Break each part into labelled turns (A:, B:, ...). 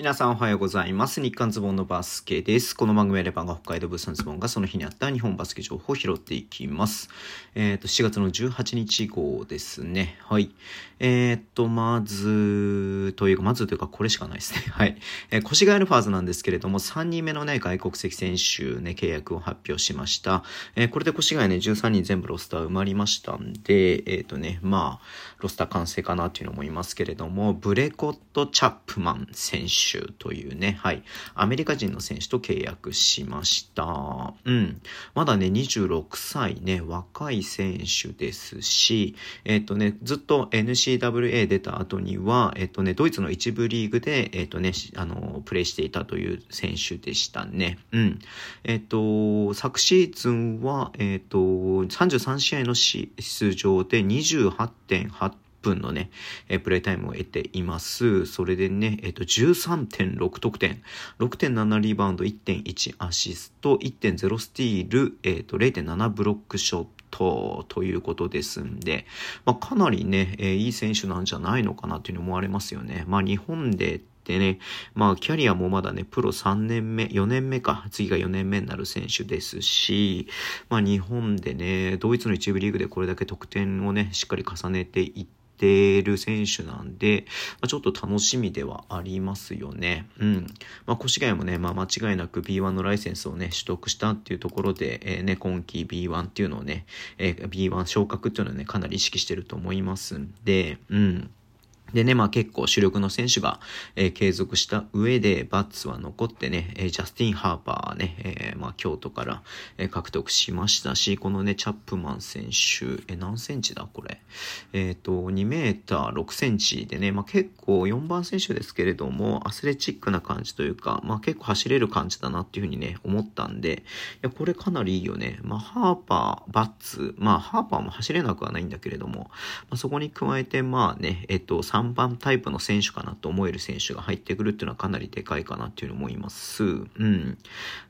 A: 皆さんおはようございます。日刊ズボンのバスケです。この番組はレバンが北海道物産ズボンがその日にあった日本バスケ情報を拾っていきます。えっ、ー、と、7月の18日号ですね。はい。えっ、ー、と、まず、というか、まずというか、これしかないですね。はい。えー、越谷アルファーズなんですけれども、3人目のね、外国籍選手ね、契約を発表しました。えー、これで越谷ね、13人全部ロスター埋まりましたんで、えっ、とね、まあ、ロスター完成かなっていうのもいますけれども、ブレコット・チャップマン選手手というね、はい、アメリカ人の選手と契約しました。うん。まだね、26歳ね、若い選手ですし、えっ、ー、とね、ずっと NCWA 出た後には、えっ、ー、とね、ドイツの一部リーグで、えっ、ー、とね、あの、プレイしていたという選手でしたね。うん。えっ、と、昨シーズンは、えっ、と、33試合の出場で28.8分のね、えー、プレイタイムを得ています。それでね、えっ、ー、と、13.6得点、6.7リバウンド、1.1アシスト、1.0スティール、えっ、ー、と、0.7ブロックショットということですんで、まあ、かなりね、えー、いい選手なんじゃないのかなというふうに思われますよね。まあ、日本ででね、まあ、キャリアもまだね、プロ3年目、4年目か、次が4年目になる選手ですし、まあ、日本でね、ドイツの一部リーグでこれだけ得点をね、しっかり重ねていって、てる選手なんで、まあ、ちょっと楽しみではありますよね。うん。まあ、越谷もね、まあ、間違いなく B1 のライセンスをね、取得したっていうところで、えー、ね、今季 B1 っていうのをね、えー、B1 昇格っていうのをね、かなり意識してると思いますんで、うん。でね、まあ結構主力の選手が、えー、継続した上で、バッツは残ってね、えー、ジャスティン・ハーパーね、えー、まあ京都から、え、獲得しましたし、このね、チャップマン選手、え、何センチだこれ。えっ、と、2メーター6センチでね、まあ結構4番選手ですけれども、アスレチックな感じというか、まあ結構走れる感じだなっていうふうにね、思ったんで、いや、これかなりいいよね。まあハーパー、バッツ、まあハーパーも走れなくはないんだけれども、まあそこに加えて、まあね、えっ、と、番タイプの選手かなと思える選手が入ってくるっていうのはかなりでかいかなっていうのも思います。うん。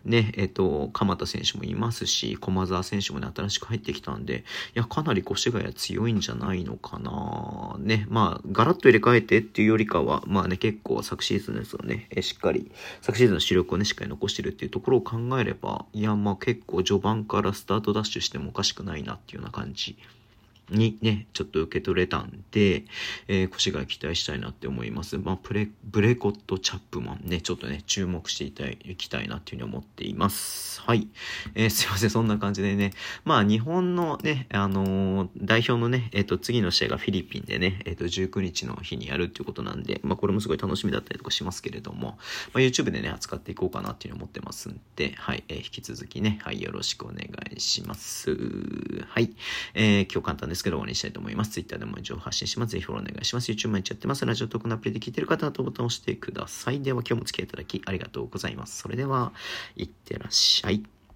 A: ね、えっ、と、鎌田選手もいますし、駒澤選手もね、新しく入ってきたんで、いや、かなり越谷強いんじゃないのかなね、まあ、ガラッと入れ替えてっていうよりかは、まあね、結構昨シーズンですよね、えしっかり、昨シーズンの主力をね、しっかり残してるっていうところを考えれば、いや、まあ結構序盤からスタートダッシュしてもおかしくないなっていうような感じにね、ちょっと受け取れたんで、えー、腰が期待したいなって思います。まあ、プレ、ブレコット・チャップマンね、ちょっとね、注目していたい、きたいなっていうふうに思っています。はい。えー、すいません、そんな感じでね、まあ、日本のね、あのー、代表のね、えっ、と、次の試合がフィリピンでね、えっ、と、19日の日にやるっていうことなんで、まあ、これもすごい楽しみだったりとかしますけれども、まあ、YouTube でね、扱っていこうかなっていうふうに思ってますんで、はい、え引き続きね、はい、よろしくお願いします。はい。えー今日簡単ですですけど終わりにしたいと思います。Twitter でも情報発信します。ぜひフォローお願いします。YouTube 毎日やってます。ラジオトークのアプリで聞いてる方はボタンを押してください。では今日もお付き合いいただきありがとうございます。それでは、いってらっしゃい。